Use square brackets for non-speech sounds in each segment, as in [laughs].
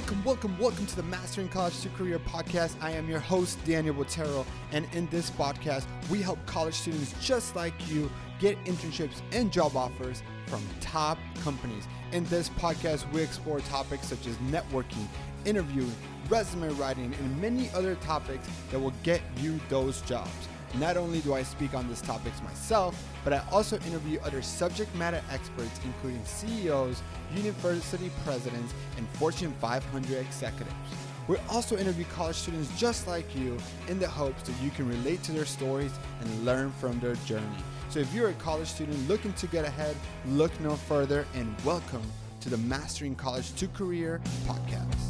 welcome, welcome, welcome to the Mastering College to Career podcast. I am your host, Daniel Botero, and in this podcast, we help college students just like you get internships and job offers from top companies. In this podcast, we explore topics such as networking, interviewing, resume writing, and many other topics that will get you those jobs. Not only do I speak on these topics myself, but I also interview other subject matter experts, including CEOs, university presidents, and Fortune 500 executives. We also interview college students just like you in the hopes that you can relate to their stories and learn from their journey. So if you're a college student looking to get ahead, look no further and welcome to the Mastering College to Career podcast.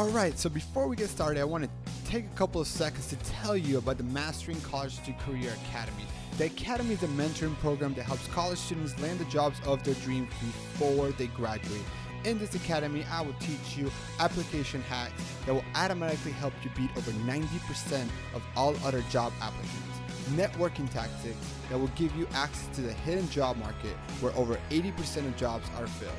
All right, so before we get started, I want to take a couple of seconds to tell you about the Mastering College to Career Academy. The Academy is a mentoring program that helps college students land the jobs of their dreams before they graduate. In this academy, I will teach you application hacks that will automatically help you beat over 90% of all other job applicants. Networking tactics that will give you access to the hidden job market where over 80% of jobs are filled.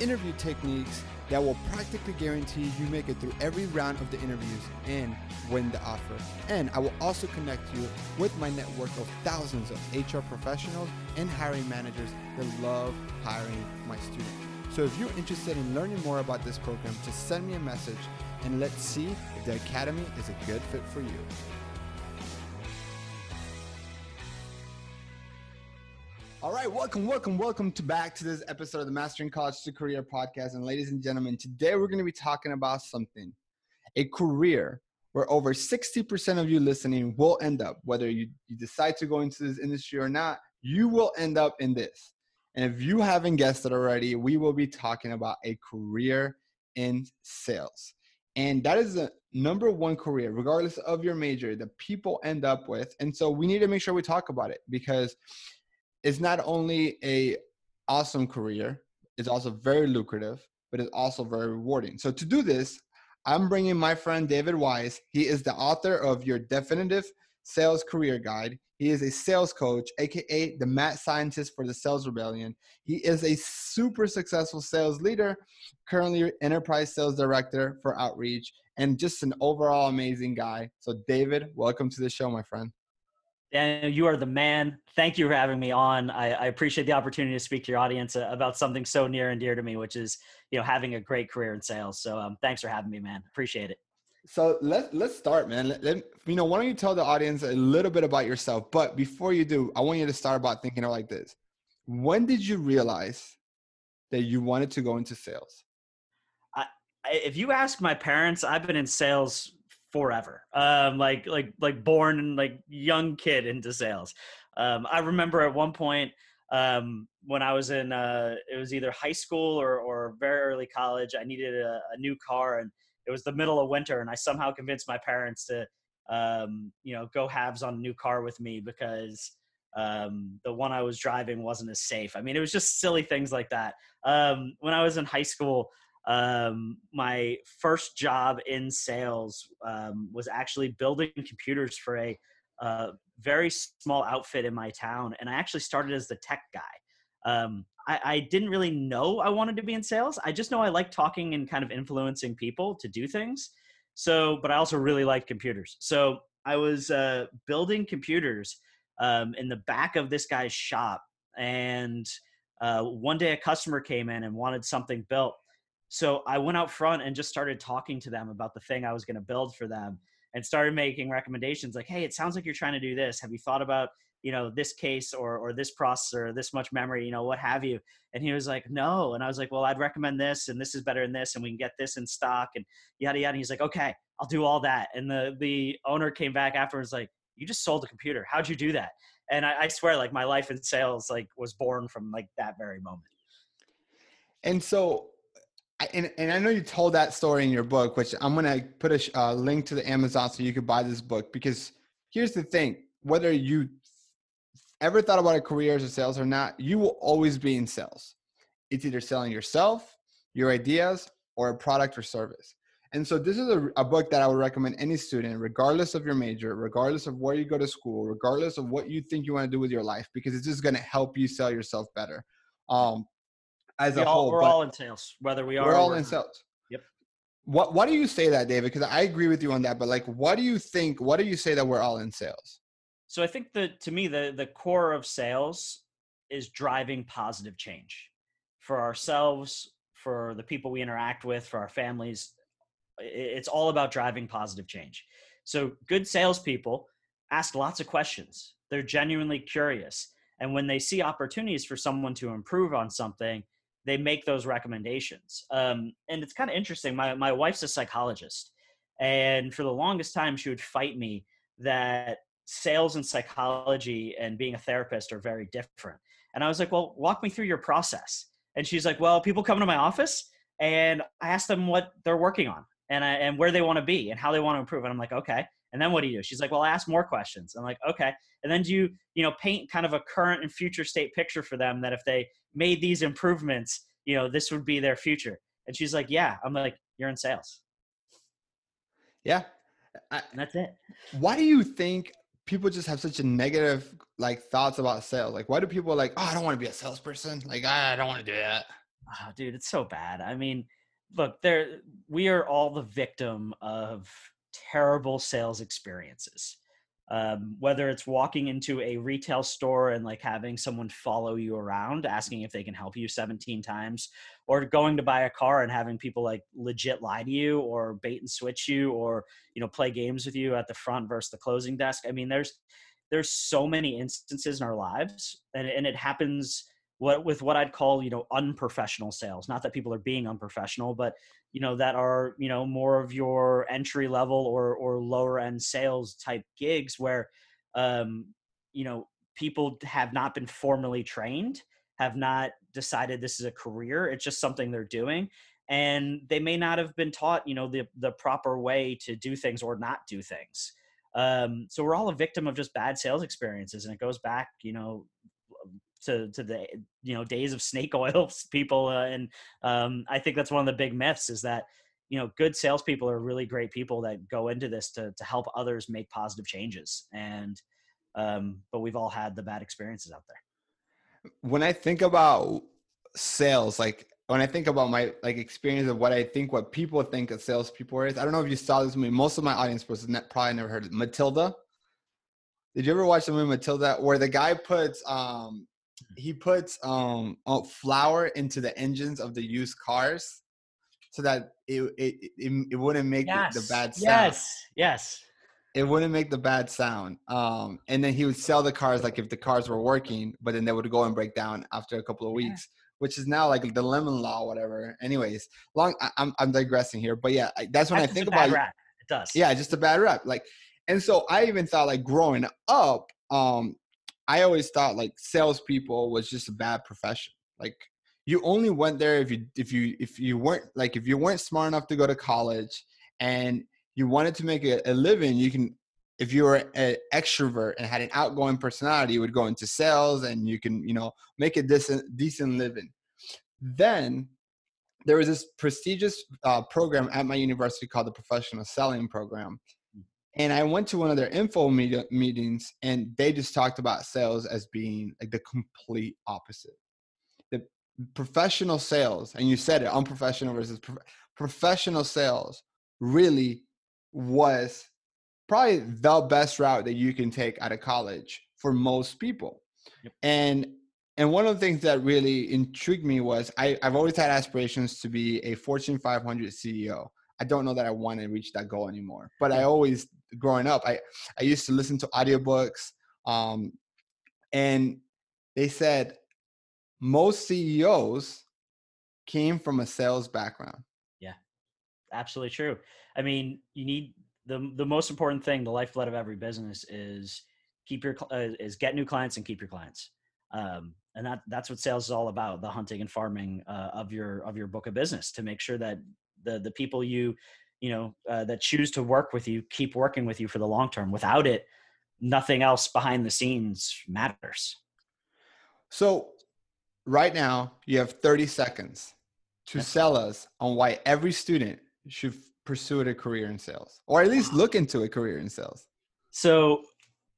Interview techniques that will practically guarantee you make it through every round of the interviews and win the offer. And I will also connect you with my network of thousands of HR professionals and hiring managers that love hiring my students. So if you're interested in learning more about this program, just send me a message and let's see if the Academy is a good fit for you. All right, welcome, welcome, welcome to back to this episode of the Mastering College to Career podcast. And ladies and gentlemen, today we're going to be talking about something a career where over 60% of you listening will end up, whether you, you decide to go into this industry or not, you will end up in this. And if you haven't guessed it already, we will be talking about a career in sales. And that is the number one career, regardless of your major, that people end up with. And so we need to make sure we talk about it because it's not only a awesome career, it's also very lucrative, but it's also very rewarding. So to do this, I'm bringing my friend David Wise. He is the author of Your Definitive Sales Career Guide. He is a sales coach, aka the mad scientist for the Sales Rebellion. He is a super successful sales leader, currently enterprise sales director for Outreach, and just an overall amazing guy. So, David, welcome to the show, my friend. Daniel, you are the man. Thank you for having me on. I, I, appreciate the opportunity to speak to your audience uh, about something so near and dear to me, which is you know having a great career in sales. So um, thanks for having me, man. Appreciate it. So let let's start, man. Let, let, you know, why don't you tell the audience a little bit about yourself? But before you do, I want you to start about thinking like this: When did you realize that you wanted to go into sales? I, if you ask my parents, I've been in sales forever. Um, like like like born and like young kid into sales. Um, I remember at one point um, when I was in uh, it was either high school or or very early college. I needed a, a, new car, and it was the middle of winter, and I somehow convinced my parents to um, you know go halves on a new car with me because um, the one I was driving wasn't as safe. I mean, it was just silly things like that. Um, when I was in high school, um, my first job in sales um, was actually building computers for a uh, very small outfit in my town, and I actually started as the tech guy. Um, I, I, didn't really know I wanted to be in sales. I just know I like talking and kind of influencing people to do things. So, but I also really like computers. So I was uh, building computers um, in the back of this guy's shop, and uh, one day a customer came in and wanted something built so I went out front and just started talking to them about the thing I was going to build for them and started making recommendations like, hey, it sounds like you're trying to do this. Have you thought about, you know, this case or, or this processor, this much memory, you know, what have you? And he was like, no. And I was like, well, I'd recommend this and this is better than this and we can get this in stock and yada, yada. And he's like, okay, I'll do all that. And the, the owner came back afterwards like, you just sold a computer. How'd you do that? And I, I swear like my life in sales like was born from like that very moment. And so and, and I know you told that story in your book, which I'm going to put a uh, link to the Amazon so you could buy this book. Because here's the thing whether you ever thought about a career as a sales or not, you will always be in sales. It's either selling yourself, your ideas, or a product or service. And so this is a, a book that I would recommend any student, regardless of your major, regardless of where you go to school, regardless of what you think you want to do with your life, because it's just going to help you sell yourself better. Um, as We a all, whole. we're all in sales, whether we are. we're all in sales. Yep. What What do you say that, David? Because I agree with you on that. But like, what do you think? What do you say that we're all in sales? So I think that to me, the the core of sales is driving positive change for ourselves, for the people we interact with, for our families. It's all about driving positive change. So good salespeople ask lots of questions. They're genuinely curious, and when they see opportunities for someone to improve on something, they make those recommendations. Um, and it's kind of interesting. My my wife's a psychologist, and for the longest time, she would fight me that sales and psychology and being a therapist are very different. And I was like, well, walk me through your process. And she's like, well, people come to my office and I ask them what they're working on and I, and where they want to be and how they want to improve. And I'm like, okay. And then what do you do? She's like, well, I ask more questions. I'm like, okay. And then do you, you know, paint kind of a current and future state picture for them that if they made these improvements, you know, this would be their future. And she's like, yeah. I'm like, you're in sales. Yeah. And that's it. Why do you think people just have such a negative like thoughts about sales? Like, why do people like, oh, I don't want to be a salesperson. Like, I don't want to do that. Oh, dude, it's so bad. I mean, look, there we are all the victim of terrible sales experiences. Um, whether it's walking into a retail store and like having someone follow you around, asking if they can help you 17 times, or going to buy a car and having people like legit lie to you or bait and switch you or you know play games with you at the front versus the closing desk. I mean, there's there's so many instances in our lives, and and it happens what with what I'd call you know unprofessional sales. Not that people are being unprofessional, but you know that are you know more of your entry level or or lower end sales type gigs where um, you know people have not been formally trained, have not decided this is a career. It's just something they're doing. And they may not have been taught, you know, the the proper way to do things or not do things. Um, so we're all a victim of just bad sales experiences, and it goes back, you know, to to the you know days of snake [laughs] oil people uh, and um, i think that's one of the big myths is that you know good salespeople are really great people that go into this to to help others make positive changes and um, but we've all had the bad experiences out there When I think about sales, like when I think about my like experience of what I think what people think of salespeople is, I don't know if you saw this movie. Most of my audience was ne- probably never heard of it. Matilda. Did you ever watch the movie Matilda, where the guy puts um he puts um flour into the engines of the used cars so that it it it, it wouldn't make the, the bad sound. yes yes It wouldn't make the bad sound. Um, and then he would sell the cars like if the cars were working, but then they would go and break down after a couple of Yeah. weeks, which is now like the lemon law, whatever. Anyways, long I, I'm I'm digressing here, but yeah, I, that's when That's I think about rap. it does yeah, just a bad rep. Like, and so I even thought like growing up, um, I always thought like salespeople was just a bad profession. Like you only went there if you if you if you weren't like if you weren't smart enough to go to college and you wanted to make a, a living, you can if you were an extrovert and had an outgoing personality, you would go into sales and you can, you know, make a decent decent living. Then there was this prestigious uh, program at my university called the Professional Selling Program. And I went to one of their info meetings, and they just talked about sales as being like the complete opposite. The professional sales, and you said it, unprofessional versus prof- professional sales, really was probably the best route that you can take out of college for most people. Yep. And and one of the things that really intrigued me was I, I've always had aspirations to be a Fortune 500 CEO. I don't know that I want to reach that goal anymore, but I always, growing up, I, I used to listen to audiobooks. Um, and they said most CEOs came from a sales background. Yeah, absolutely true. I mean, you need the the most important thing, the lifeblood of every business is keep your uh, is get new clients and keep your clients. Um, and that that's what sales is all about: the hunting and farming uh, of your of your book of business to make sure that the the people you you know uh, that choose to work with you keep working with you for the long term. Without it, nothing else behind the scenes matters. So, right now, you have 30 seconds to Yeah. sell us on why every student should pursue a career in sales or at least look into a career in sales. So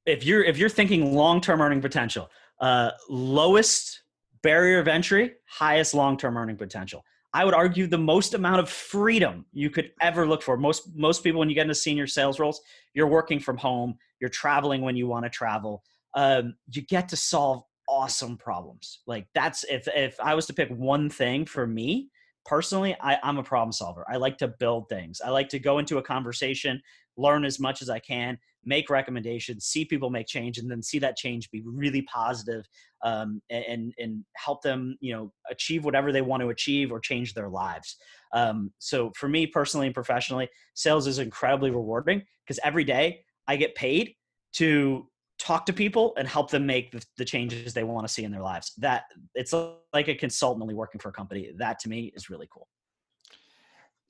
if you're if you're thinking long term earning potential, uh, lowest barrier of entry, highest long term earning potential. I would argue the most amount of freedom you could ever look for. Most most people, when you get into senior sales roles, you're working from home, you're traveling when you want to travel. Um, you get to solve awesome problems. Like that's if if I was to pick one thing for me personally, I, I'm a problem solver. I like to build things. I like to go into a conversation, learn as much as I can, make recommendations, see people make change, and then see that change be really positive, um, and and help them, you know, achieve whatever they want to achieve or change their lives. Um, so for me personally and professionally, sales is incredibly rewarding because every day I get paid to talk to people and help them make the, the changes they want to see in their lives. That it's like a consultant only working for a company. That to me is really cool.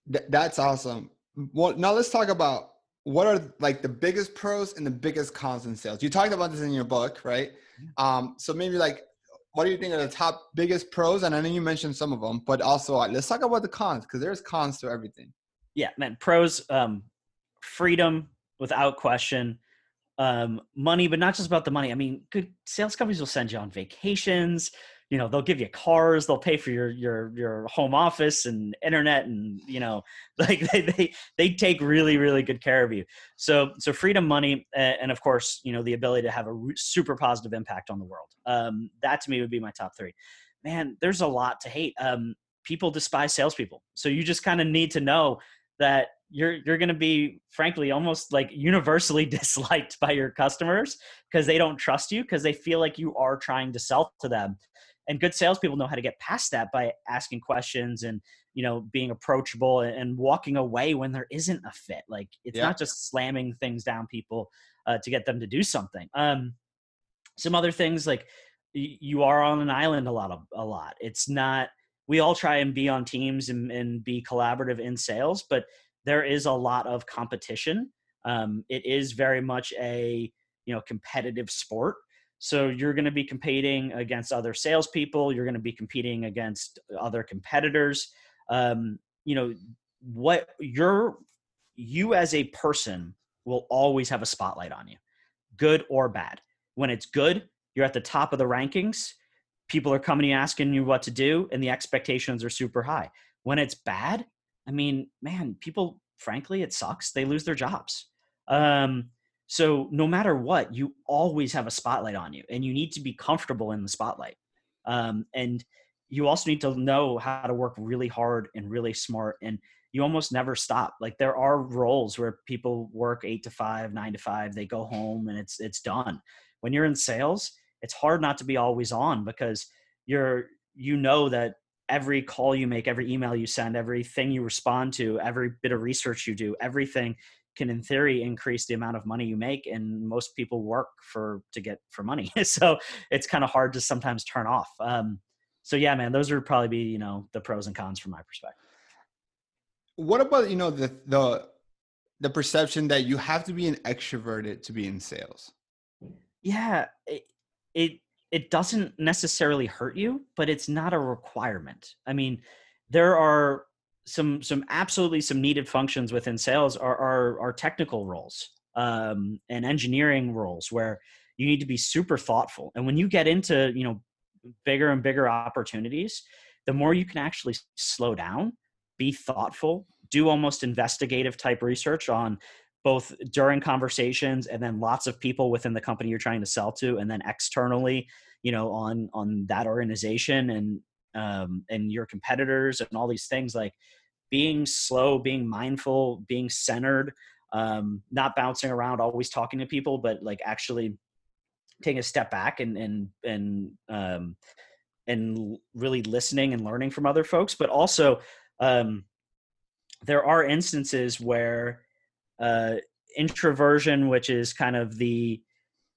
That's awesome. Well, now let's talk about what are like the biggest pros and the biggest cons in sales? You talked about this in your book, right? Mm-hmm. Um, so maybe like, what do you think are the top biggest pros? And I know you mentioned some of them, but also uh, let's talk about the cons because there's cons to everything. Yeah, man. Pros, um, freedom without question um, money, but not just about the money. I mean, good sales companies will send you on vacations. You know, they'll give you cars. They'll pay for your your your home office and internet, and you know, [laughs] like they they they take really really good care of you. So so freedom, money, and of course, you know, the ability to have a super positive impact on the world. Um, that to me would be my top three. Man, there's a lot to hate. Um, people despise salespeople, so you just kind of need to know that you're you're going to be frankly almost like universally [laughs] disliked by your customers because they don't trust you because they feel like you are trying to sell to them and good salespeople know how to get past that by asking questions and you know being approachable and walking away when there isn't a fit like it's yeah. not just slamming things down people uh, to get them to do something um some other things like you are on an island a lot of a lot it's not we all try and be on teams and, and be collaborative in sales but there is a lot of competition. Um, it is very much a you know competitive sport. So you're going to be competing against other salespeople. You're going to be competing against other competitors. Um, you know what you're you as a person will always have a spotlight on you, good or bad. When it's good, you're at the top of the rankings. People are coming asking you what to do, and the expectations are super high. When it's bad, I mean, man, people, frankly, it sucks. They lose their jobs. Um, so no matter what, you always have a spotlight on you, and you need to be comfortable in the spotlight. Um, and you also need to know how to work really hard and really smart, and you almost never stop. Like there are roles where people work eight to five, nine to five, they go home, and it's it's done. When you're in sales, it's hard not to be always on because you're you know that every call you make, every email you send, everything you respond to, every bit of research you do, everything can in theory increase the amount of money you make and most people work for to get for money. [laughs] So it's kind of hard to sometimes turn off. Um, so yeah man those would probably be you know the pros and cons from my perspective. What about you know the the the perception that you have to be an extroverted to be in sales? Yeah it, it it doesn't necessarily hurt you, but it's not a requirement. I mean, there are some some absolutely some needed functions within sales are are, are technical roles um, and engineering roles where you need to be super thoughtful. And when you get into you know bigger and bigger opportunities, the more you can actually slow down, be thoughtful, do almost investigative type research on both during conversations and then lots of people within the company you're trying to sell to and then externally you know on on that organization and um, and your competitors and all these things like being slow being mindful being centered um, not bouncing around always talking to people but like actually taking a step back and and and um, and really listening and learning from other folks but also um, there are instances where uh, introversion, which is kind of the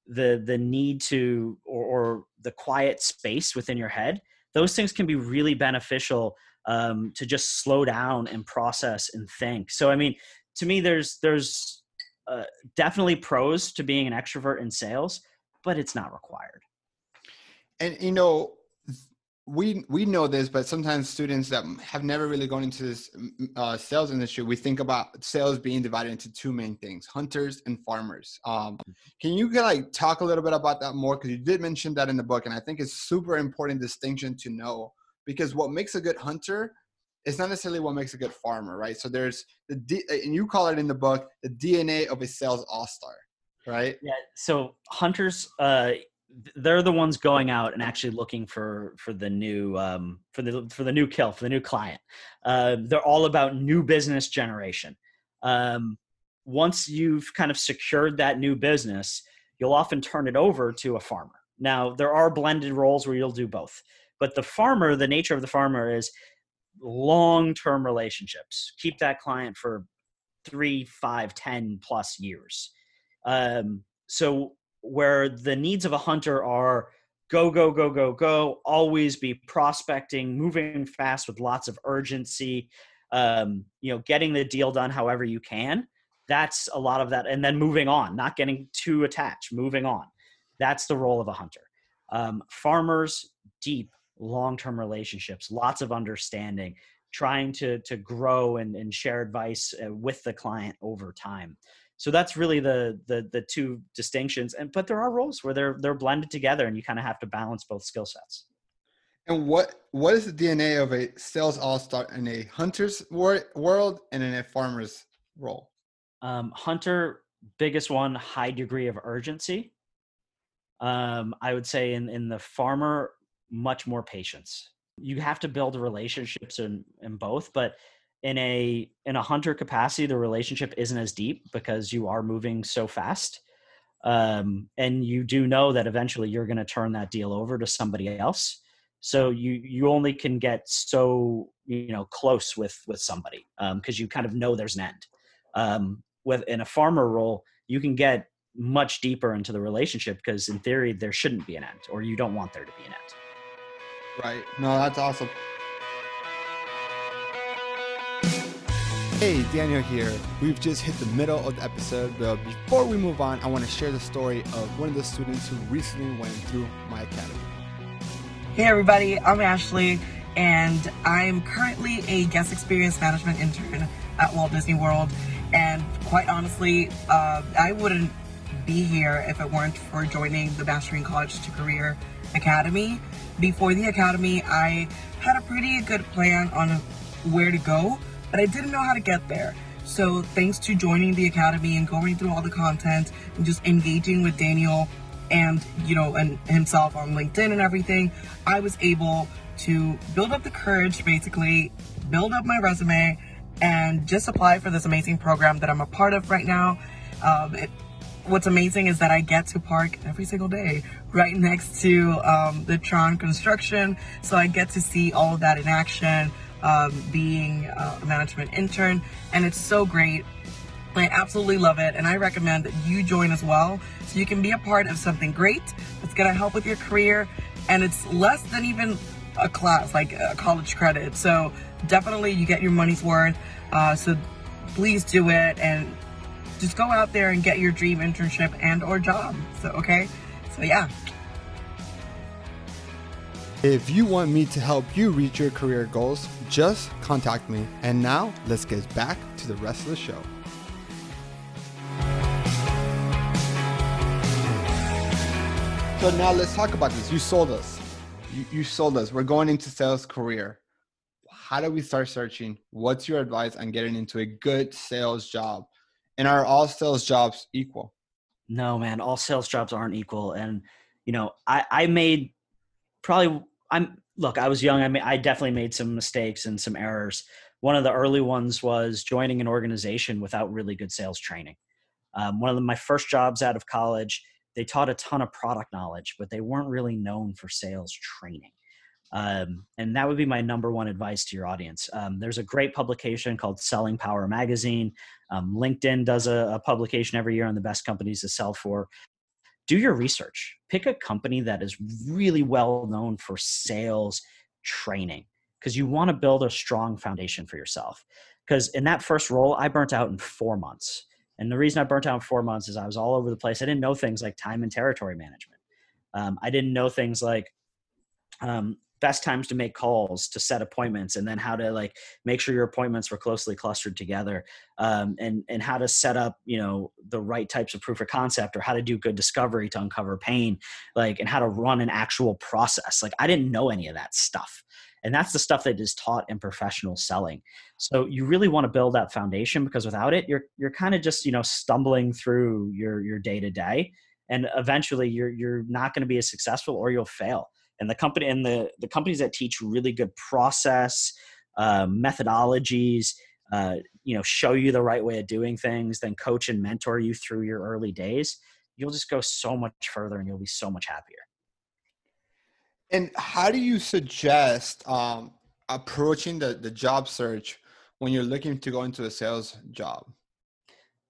the the need to or, or the quiet space within your head. Those things can be really beneficial um, to just slow down and process and think. So, I mean, to me, there's there's uh, definitely pros to being an extrovert in sales, but it's not required. And you know, we we know this, but sometimes students that have never really gone into this uh, sales industry, we think about sales being divided into two main things: hunters and farmers. Um, can you like talk a little bit about that more? Because you did mention that in the book, and I think it's super important distinction to know because what makes a good hunter is not necessarily what makes a good farmer, right? So there's the D, and you call it in the book the DNA of a sales all star, right? Yeah. So hunters, uh, they're the ones going out and actually looking for for the new um, for the for the new kill for the new client. Uh, they're all about new business generation. Um, once you've kind of secured that new business, you'll often turn it over to a farmer. Now there are blended roles where you'll do both, but the farmer, the nature of the farmer is long term relationships. Keep that client for three, five, ten plus years. Um, so where the needs of a hunter are go go go go go always be prospecting moving fast with lots of urgency um, you know getting the deal done however you can. That's a lot of that and then moving on not getting too attached moving on. That's the role of a hunter. Um, farmers deep long-term relationships lots of understanding trying to to grow and, and share advice uh, with the client over time so that's really the the the two distinctions and but there are roles where they're they're blended together and you kind of have to balance both skill sets. And what what is the dna of a sales all-star in a hunter's wor- world and in a farmer's role? Um, hunter biggest one high degree of urgency. Um, i would say in in the farmer much more patience. You have to build relationships in in both but in a in a hunter capacity the relationship isn't as deep because you are moving so fast um, and you do know that eventually you're going to turn that deal over to somebody else. So you you only can get so you know close with with somebody because um, you kind of know there's an end. Um, with in a farmer role you can get much deeper into the relationship because in theory there shouldn't be an end or you don't want there to be an end. Right. No that's awesome Hey, Daniel here. We've just hit the middle of the episode, but before we move on, I want to share the story of one of the students who recently went through my academy. Hey, everybody, I'm Ashley, and I'm currently a guest experience management intern at Walt Disney World. And quite honestly, uh, I wouldn't be here if it weren't for joining the Mastering College to Career Academy. Before the academy, I had a pretty good plan on where to go but I didn't know how to get there. So thanks to joining the academy and going through all the content and just engaging with Daniel and you know and himself on LinkedIn and everything, I was able to build up the courage basically, build up my resume and just apply for this amazing program that I'm a part of right now. Um, it, what's amazing is that I get to park every single day right next to um, the Tron construction. So I get to see all of that in action um, being a management intern, and it's so great. I absolutely love it, and I recommend that you join as well so you can be a part of something great that's to help with your career, and it's less than even a class, like a college credit. So definitely you get your money's worth. Uh, so please do it and just go out there and get your dream internship and or job. So okay, so yeah, if you want me to help you reach your career goals, just contact me. And now let's get back to the rest of the show. So now let's talk about this. You sold us. You, you sold us. We're going into sales career. How do we start searching? What's your advice on getting into a good sales job? And are all sales jobs equal? No, man. All sales jobs aren't equal. And you know, I, I made probably I'm look, I was young. I mean, I definitely made some mistakes and some errors. One of the early ones was joining an organization without really good sales training. Um, one of the, my first jobs out of college, they taught a ton of product knowledge, but they weren't really known for sales training. Um, and that would be my number one advice to your audience. Um, there's a great publication called Selling Power Magazine. Um, LinkedIn does a, a, publication every year on the best companies to sell for do your research. Pick a company that is really well known for sales training because you want to build a strong foundation for yourself. Because in that first role, I burnt out in four months. And the reason I burnt out in four months is I was all over the place. I didn't know things like time and territory management. Um, I didn't know things like um, best times to make calls to set appointments and then how to like make sure your appointments were closely clustered together um, and and how to set up you know the right types of proof of concept or how to do good discovery to uncover pain like and how to run an actual process. Like i didn't know any of that stuff and that's the stuff that is taught in professional selling. So you really want to build that foundation because without it you're you're kind of just you know stumbling through your your day to day and eventually you're you're not going to be as successful or you'll fail and the company and the the companies that teach really good process uh, methodologies uh, you know show you the right way of doing things then coach and mentor you through your early days you'll just go so much further and you'll be so much happier. And how do you suggest um, approaching the, the job search when you're looking to go into a sales job?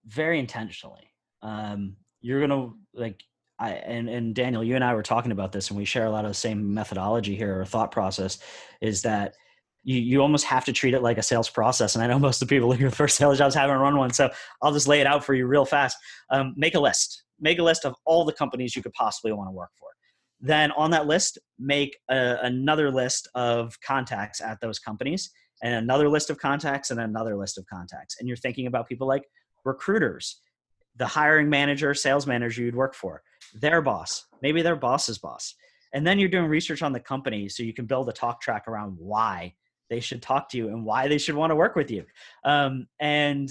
Very intentionally. Um, you're gonna like I and, and Daniel, you and I were talking about this, and we share a lot of the same methodology here or thought process. Is that you you almost have to treat it like a sales process. And I know [laughs] most of the people in your first sales jobs haven't run one, so I'll just lay it out for you real fast. Um, make a list. Make a list of all the companies you could possibly want to work for. Then on that list, make a, another list of contacts at those companies, and another list of contacts, and another list of contacts. And you're thinking about people like recruiters, the hiring manager, sales manager you'd work for their boss, maybe their boss's boss. And then you're doing research on the company so you can build a talk track around why they should talk to you and why they should want to work with you. Um, and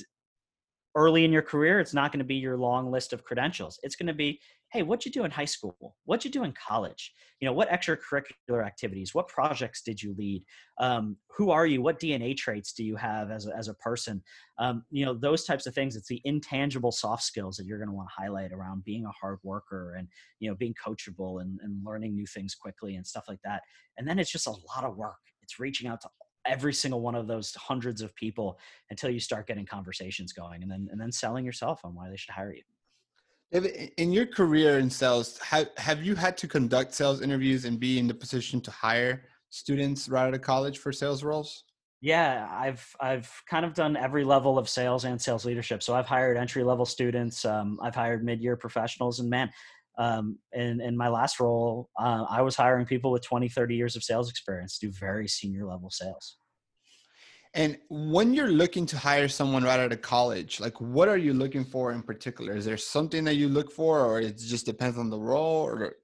early in your career, it's not going to be your long list of credentials. It's going to be, hey, what'd you do in high school? What'd you do in college? You know, what extracurricular activities? What projects did you lead? Um, who are you? What DNA traits do you have as a, as a person? Um, you know, those types of things. It's the intangible soft skills that you're going to want to highlight around being a hard worker and, you know, being coachable and, and learning new things quickly and stuff like that. And then it's just a lot of work. It's reaching out to every single one of those hundreds of people until you start getting conversations going and then and then selling yourself on why they should hire you in your career in sales have, have you had to conduct sales interviews and be in the position to hire students right out of college for sales roles yeah i've i've kind of done every level of sales and sales leadership so i've hired entry level students um, i've hired mid-year professionals and man um, in, in my last role, uh, I was hiring people with 20, 30 years of sales experience to do very senior level sales. And when you're looking to hire someone right out of college, like what are you looking for in particular? Is there something that you look for, or it just depends on the role? Or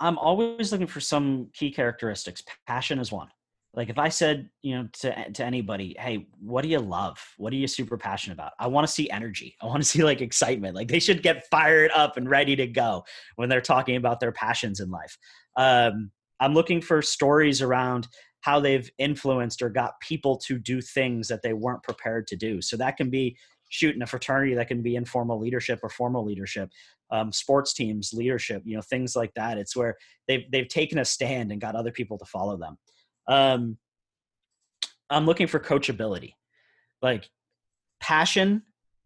I'm always looking for some key characteristics. Passion is one like if i said you know to to anybody hey what do you love what are you super passionate about i want to see energy i want to [laughs] see like excitement like they should get fired up and ready to go when they're talking about their passions in life um, i'm looking for stories around how they've influenced or got people to do things that they weren't prepared to do. So that can be shooting a fraternity that can be informal leadership or formal leadership um, sports teams leadership you know things like that. It's where they've they've taken a stand and got other people to follow them. Um, I'm looking for coachability, like passion,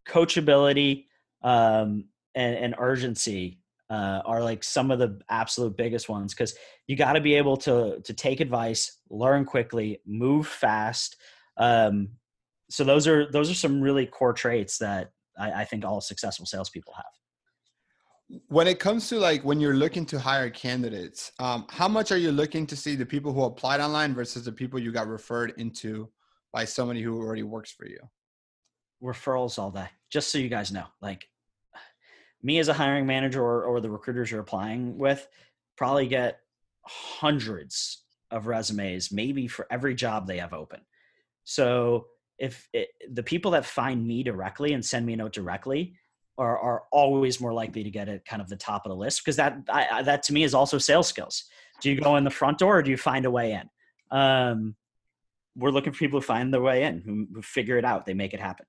coachability, um, and, and urgency uh, are like some of the absolute biggest ones because you got to be able to to take advice, learn quickly, move fast. Um, so those are those are some really core traits that I, I think all successful salespeople have when it comes to like when you're looking to hire candidates um, how much are you looking to see the people who applied online versus the people you got referred into by somebody who already works for you referrals all day just so you guys know like me as a hiring manager or, or the recruiters you're applying with probably get hundreds of resumes maybe for every job they have open so if it, the people that find me directly and send me a note directly are, are always more likely to get at kind of the top of the list because that I, that to me is also sales skills. Do you go in the front door or do you find a way in? Um, we're looking for people who find their way in, who, who figure it out, they make it happen.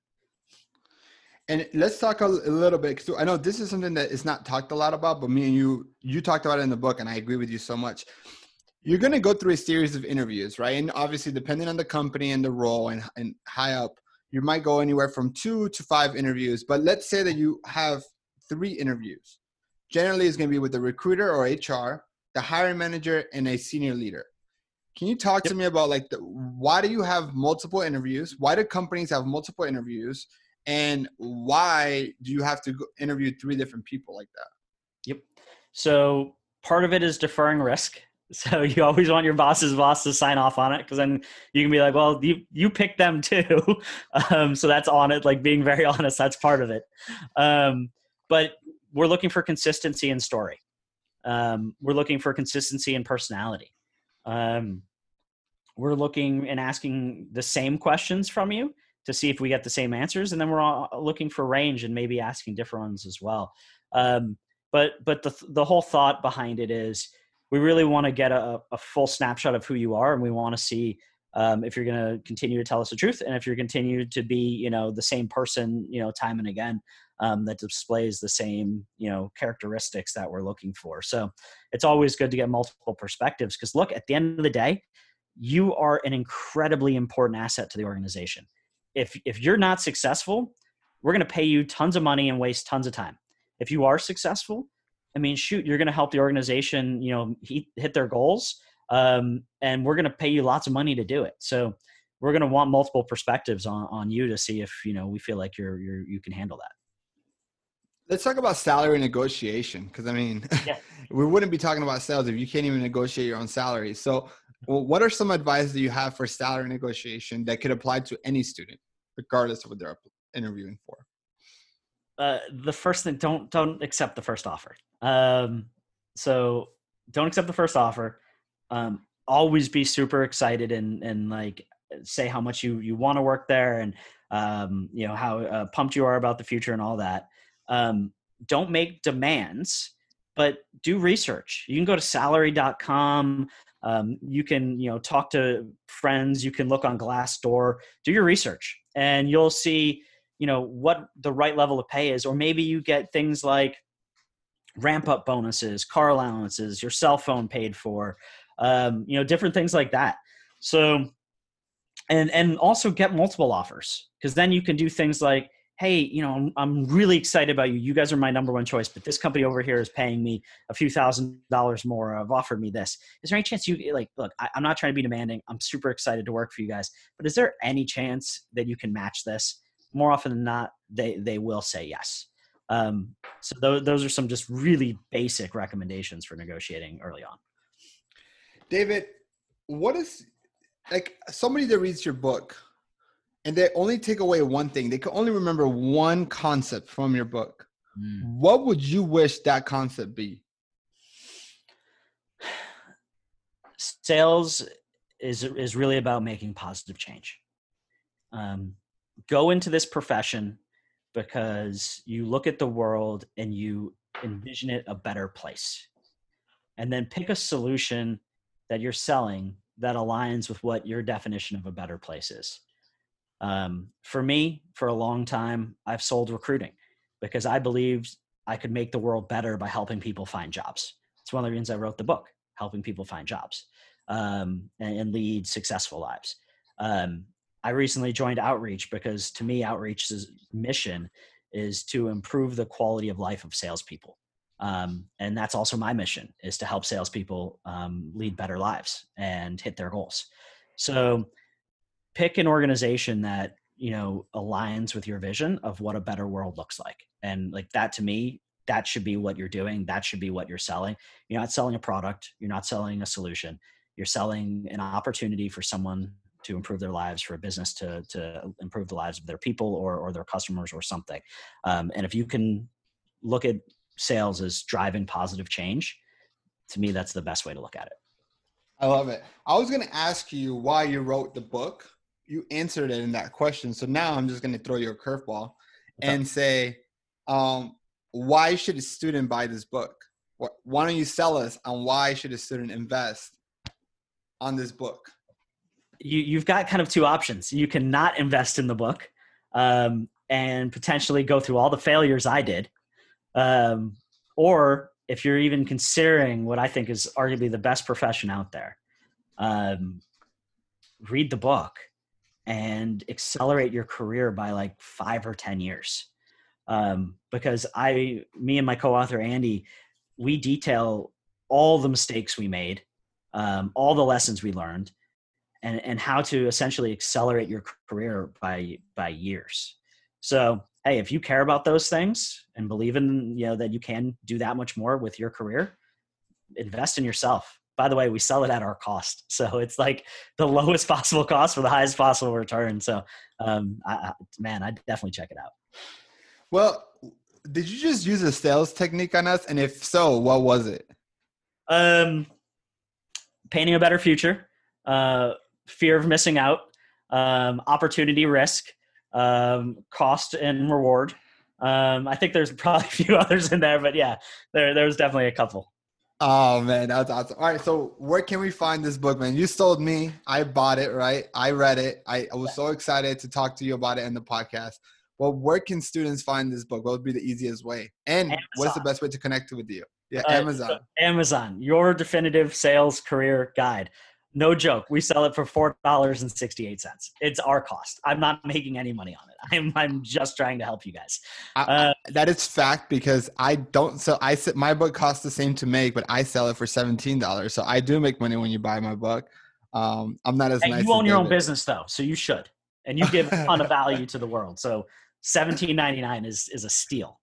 And let's talk a, little bit. So I know this is something that is not talked a lot about, but me and you, you talked about it in the book, and I agree with you so much. You're going to go through a series of interviews, right? And obviously, depending on the company and the role and, and high up, you might go anywhere from two to five interviews. But let's say that you have three interviews. Generally, it's going to be with the recruiter or HR, the hiring manager, and a senior leader. Can you talk yep. to me about like the, why do you have multiple interviews? Why do companies have multiple interviews? And why do you have to interview three different people like that? Yep. So part of it is deferring risk [laughs] So you always want your boss's boss to sign off on it because then you can be like, well, you you picked them too. [laughs] um, so that's on it. Like being very [laughs] honest, that's part of it. Um, but we're looking for consistency in story. Um, we're looking for consistency in personality. Um, we're looking and asking the same questions from you to see if we get the same answers, and then we're all looking for range and maybe asking different ones as well. Um, but but the the whole thought behind it is we really want to get a, a full snapshot of who you are, and we want to see um, if you're going to continue to tell us the truth and if you're continue to be you know the same person you know time and again um, that displays the same you know characteristics that we're looking for so it's always good to get multiple perspectives because look at the end of the day you are an incredibly important asset to the organization if if you're not successful we're going to pay you tons of money and waste tons of time if you are successful i mean shoot you're going to help the organization you know hit their goals um, and we're going to pay you lots of money to do it. So we're going to want multiple perspectives on, on you to see if you know we feel like you're, you're you can handle that. Let's talk about salary negotiation because I mean, yeah. [laughs] we wouldn't be talking about sales if you can't even negotiate your own salary. So, well, what are some advice that you have for salary negotiation that could apply to any student, regardless of what they're interviewing for? Uh, the first thing, don't don't accept the first offer. Um, so don't accept the first offer um, always be super excited and and like say how much you you want to work there and um, you know how uh, pumped you are about the future and all that. Um, don't make demands, but do research. You can go to salary.com. Um, you can you know talk to friends. You can look on Glassdoor. Do your research, and you'll see you know what the right level of pay is. Or maybe you get things like ramp up bonuses, car allowances, your cell phone paid for um, you know, different things like that. So, and and also get multiple offers because then you can do things like, hey, you know, I'm, I'm really excited about you. You guys are my number one choice, but this company over here is paying me a few thousand dollars more. Have offered me this. Is there any chance you like? Look, I, I'm not trying to be demanding. I'm super excited to work for you guys, but is there any chance that you can match this? More often than not, they they will say yes. Um, so those, those are some just really basic recommendations for negotiating early on. David, what is like somebody that reads your book and they only take away one thing, they can only remember one concept from your book. Mm. What would you wish that concept be? Sales is is really about making positive change. Um, go into this profession because you look at the world and you envision it a better place, and then pick a solution that you're selling that aligns with what your definition of a better place is. Um, for me, for a long time, I've sold recruiting because I believed I could make the world better by helping people find jobs. It's one of the reasons I wrote the book, helping people find jobs um, and, and, lead successful lives. Um, I recently joined Outreach because to me, Outreach's mission is to improve the quality of life of salespeople. Um, and that's also my mission is to help salespeople um, lead better lives and hit their goals. So pick an organization that you know aligns with your vision of what a better world looks like, and like that to me, that should be what you're doing. That should be what you're selling. You're not selling a product. You're not selling a solution. You're selling an opportunity for someone to improve their lives, for a business to to improve the lives of their people or or their customers or something. Um, and if you can look at sales as driving positive change, to me, that's the best way to look at it. I love it. I was going to ask you why you wrote the book. You answered it in that question. So now I'm just going to throw you a curveball and say, um, why should a student buy this book? Why don't you sell us on why should a student invest on this book? You, you've got kind of two options. You can not invest in the book um, and potentially go through all the failures I did um, or if you're even considering what I think is arguably the best profession out there, um, read the book and accelerate your career by like five or 10 years. Um, because I, me and my co author Andy, we detail all the mistakes we made, um, all the lessons we learned, and, and how to essentially accelerate your career by, by years. So hey, if you care about those things and believe in, you know, that you can do that much more with your career, invest in yourself. By the way, we sell it at our cost. So it's like the lowest [laughs] possible cost for the highest possible return. So, um, I, man, I definitely check it out. Well, did you just use a sales technique on us? And if so, what was it? Um, painting a better future, uh, fear of missing out, um, opportunity risk, um, cost and reward. Um, I think there's [laughs] probably a few others in there, but yeah, there was definitely a couple. Oh man, that's awesome. All right, so where can we find this book, man? You sold me. I bought it, right? I read it. I, I was so excited to talk to you about it in the podcast. Well, where can students find this book? What would be the easiest way? And Amazon. what's the best way to connect with you? Yeah, uh, Amazon. Amazon, your definitive sales career guide no joke. We sell it for four dollars and 68 cents. It's our cost. I'm not making any money on it. [laughs] I'm, I'm just trying to help you guys. Uh, that is fact because i don't sell i my book costs the same to make but i sell it for 17 dollars. So i do make money when you buy my book. Um, i'm not as and nice you own your own business though so you should. And you give a ton of value to the world. So 17.99 is is a steal.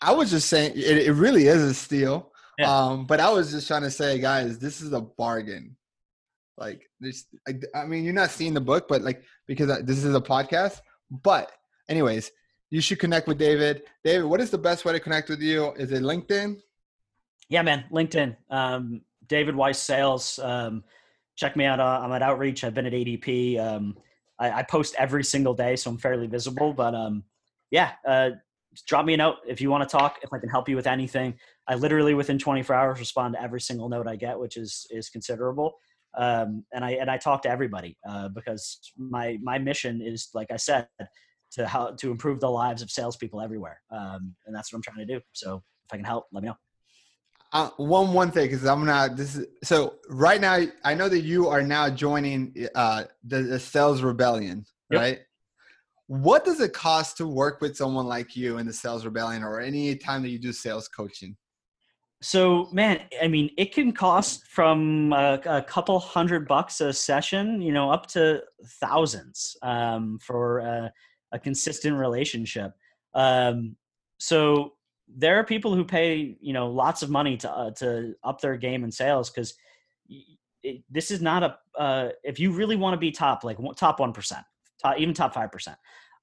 I was just saying it, it really is a steal. Yeah. um, but i was just trying to say guys this is a bargain like this, I, I mean, you're not seeing the book, but like because this is a podcast. But anyways, you should connect with David. David, what is the best way to connect with you? Is it LinkedIn? Yeah, man, LinkedIn. Um, David Weiss Sales. Um, check me out. Uh, I'm at Outreach. I've been at ADP. Um, I, I, post every single day, so I'm fairly visible. But um, yeah, uh, drop me a note if you want to talk. If I can help you with anything, I literally within 24 hours respond to every single note I get, which is is considerable um, and I and I talk to everybody uh, because my my mission is, like I said, to how to improve the lives of salespeople everywhere, um, and that's what I'm trying to do. So if I can help, let me know. Uh, one one thing because I'm not this is so right now. I know that you are now joining uh, the, the Sales Rebellion, yep. right? What does it cost to work with someone like you in the Sales Rebellion, or any time that you do sales coaching? So, man, I mean, it can cost from a, a, couple hundred bucks a session, you know, up to thousands um, for a, a, consistent relationship. Um, so, there are people who pay, you know, lots of money to uh, to up their game in sales because this is not a. Uh, if you really want to be top, like top one top, percent, even top five percent,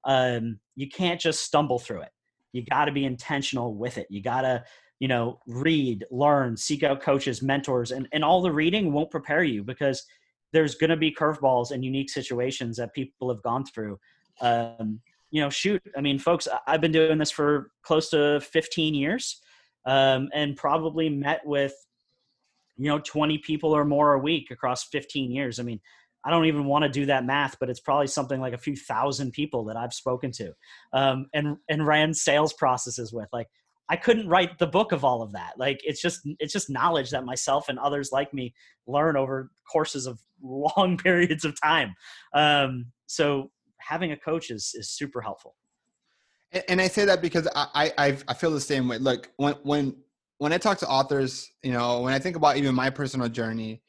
um, you can't just stumble through it. You got to be intentional with it. You got to you know read learn seek out coaches mentors and, and all the reading won't prepare you because there's going to be curveballs and unique situations that people have gone through. Um, you know shoot i mean folks i've been doing this for close to 15 years um, and probably met with you know 20 people or more a week across 15 years. I mean i don't even want to do that math but it's probably something like a few thousand people that i've spoken to um, and and ran sales processes with. Like I couldn't write the book of all of that. Like it's just it's just knowledge that myself and others like me learn over courses of [laughs] long periods of time. Um, so having a coach is is super helpful. And, and I say that because I, I I feel the same way. Look, when when when I talk to authors, you know, when I think about even my personal journey,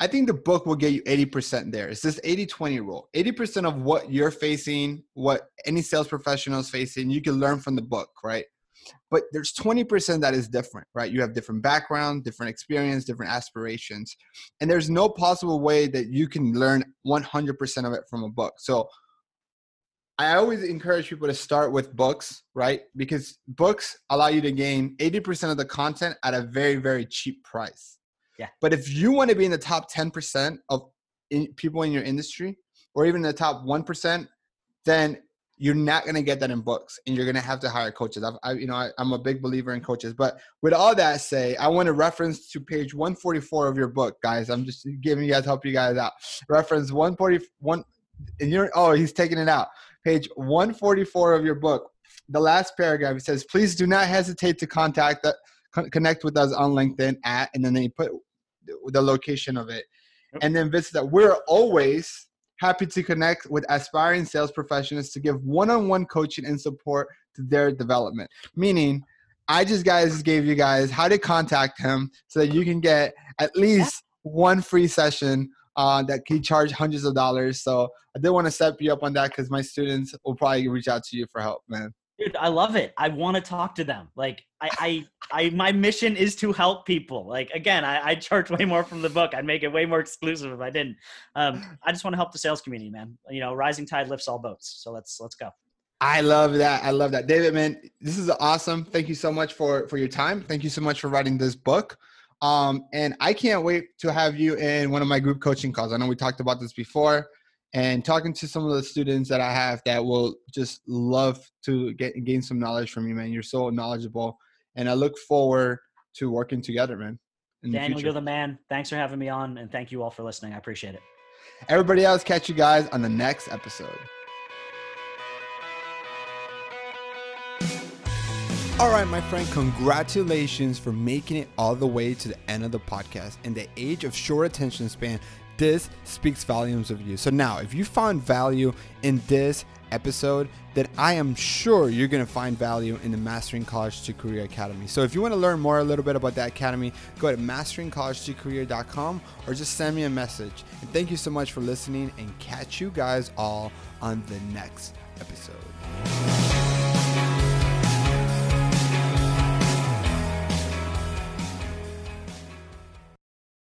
I think the book will get you 80% there. It's this 80 20 rule. 80% of what you're facing, what any sales professional is facing, you can learn from the book, right? But there's 20% that is different right? You have different background different experience different aspirations and there's no possible way that you can learn 100% of it from a book. So i always encourage people to start with books right? Because books allow you to gain 80% of the content at a very very cheap price. Yeah. But if you want to be in the top 10% of in, people in your industry or even the top 1% then you're not going to get that in books and you're going to have to hire coaches. I've, I, you know I, am a big believer in coaches but with all that say i want to reference to page 144 of your book guys. I'm just giving you guys help you guys out. Reference 141 and you're oh he's taking it out. Page 144 of your book the last paragraph it says please do not hesitate to contact that connect with us on linkedin at and then they put the location of it. And then visit that we're always happy to connect with aspiring sales professionals to give one-on-one coaching and support to their development. Meaning, I just guys gave you guys how to contact him so that you can get at least one free session uh, that he charge hundreds of dollars. So I did want to set you up on that because my students will probably reach out to you for help, man. Dude, I love it. I want to talk to them. Like I, I, I, my mission is to help people. Like again, I, I charge way more from the book. I'd make it way more exclusive if I didn't. Um, I just want to help the sales community, man. You know, rising tide lifts all boats. So let's let's go. I love that. I love that, David. Man, this is awesome. Thank you so much for for your time. Thank you so much for writing this book. Um, and I can't wait to have you in one of my group coaching calls. I know we talked about this before and talking to some of the students that I have that will just love to get gain some knowledge from you, man. You're so knowledgeable, and I look forward to working together, man. Daniel, the you're the man. Thanks for having me on, and thank you all for listening. I appreciate it. Everybody else, catch you guys on the next episode. All right, my friend, congratulations for making it all the way to the end of the podcast. In the age of short attention span, this speaks volumes of you. So now, if you found value in this episode, then I am sure you're going to find value in the Mastering College to Career Academy. So if you want to learn more a little bit about that academy, go to masteringcollegetocareer.com or just send me a message. And thank you so much for listening and catch you guys all on the next episode.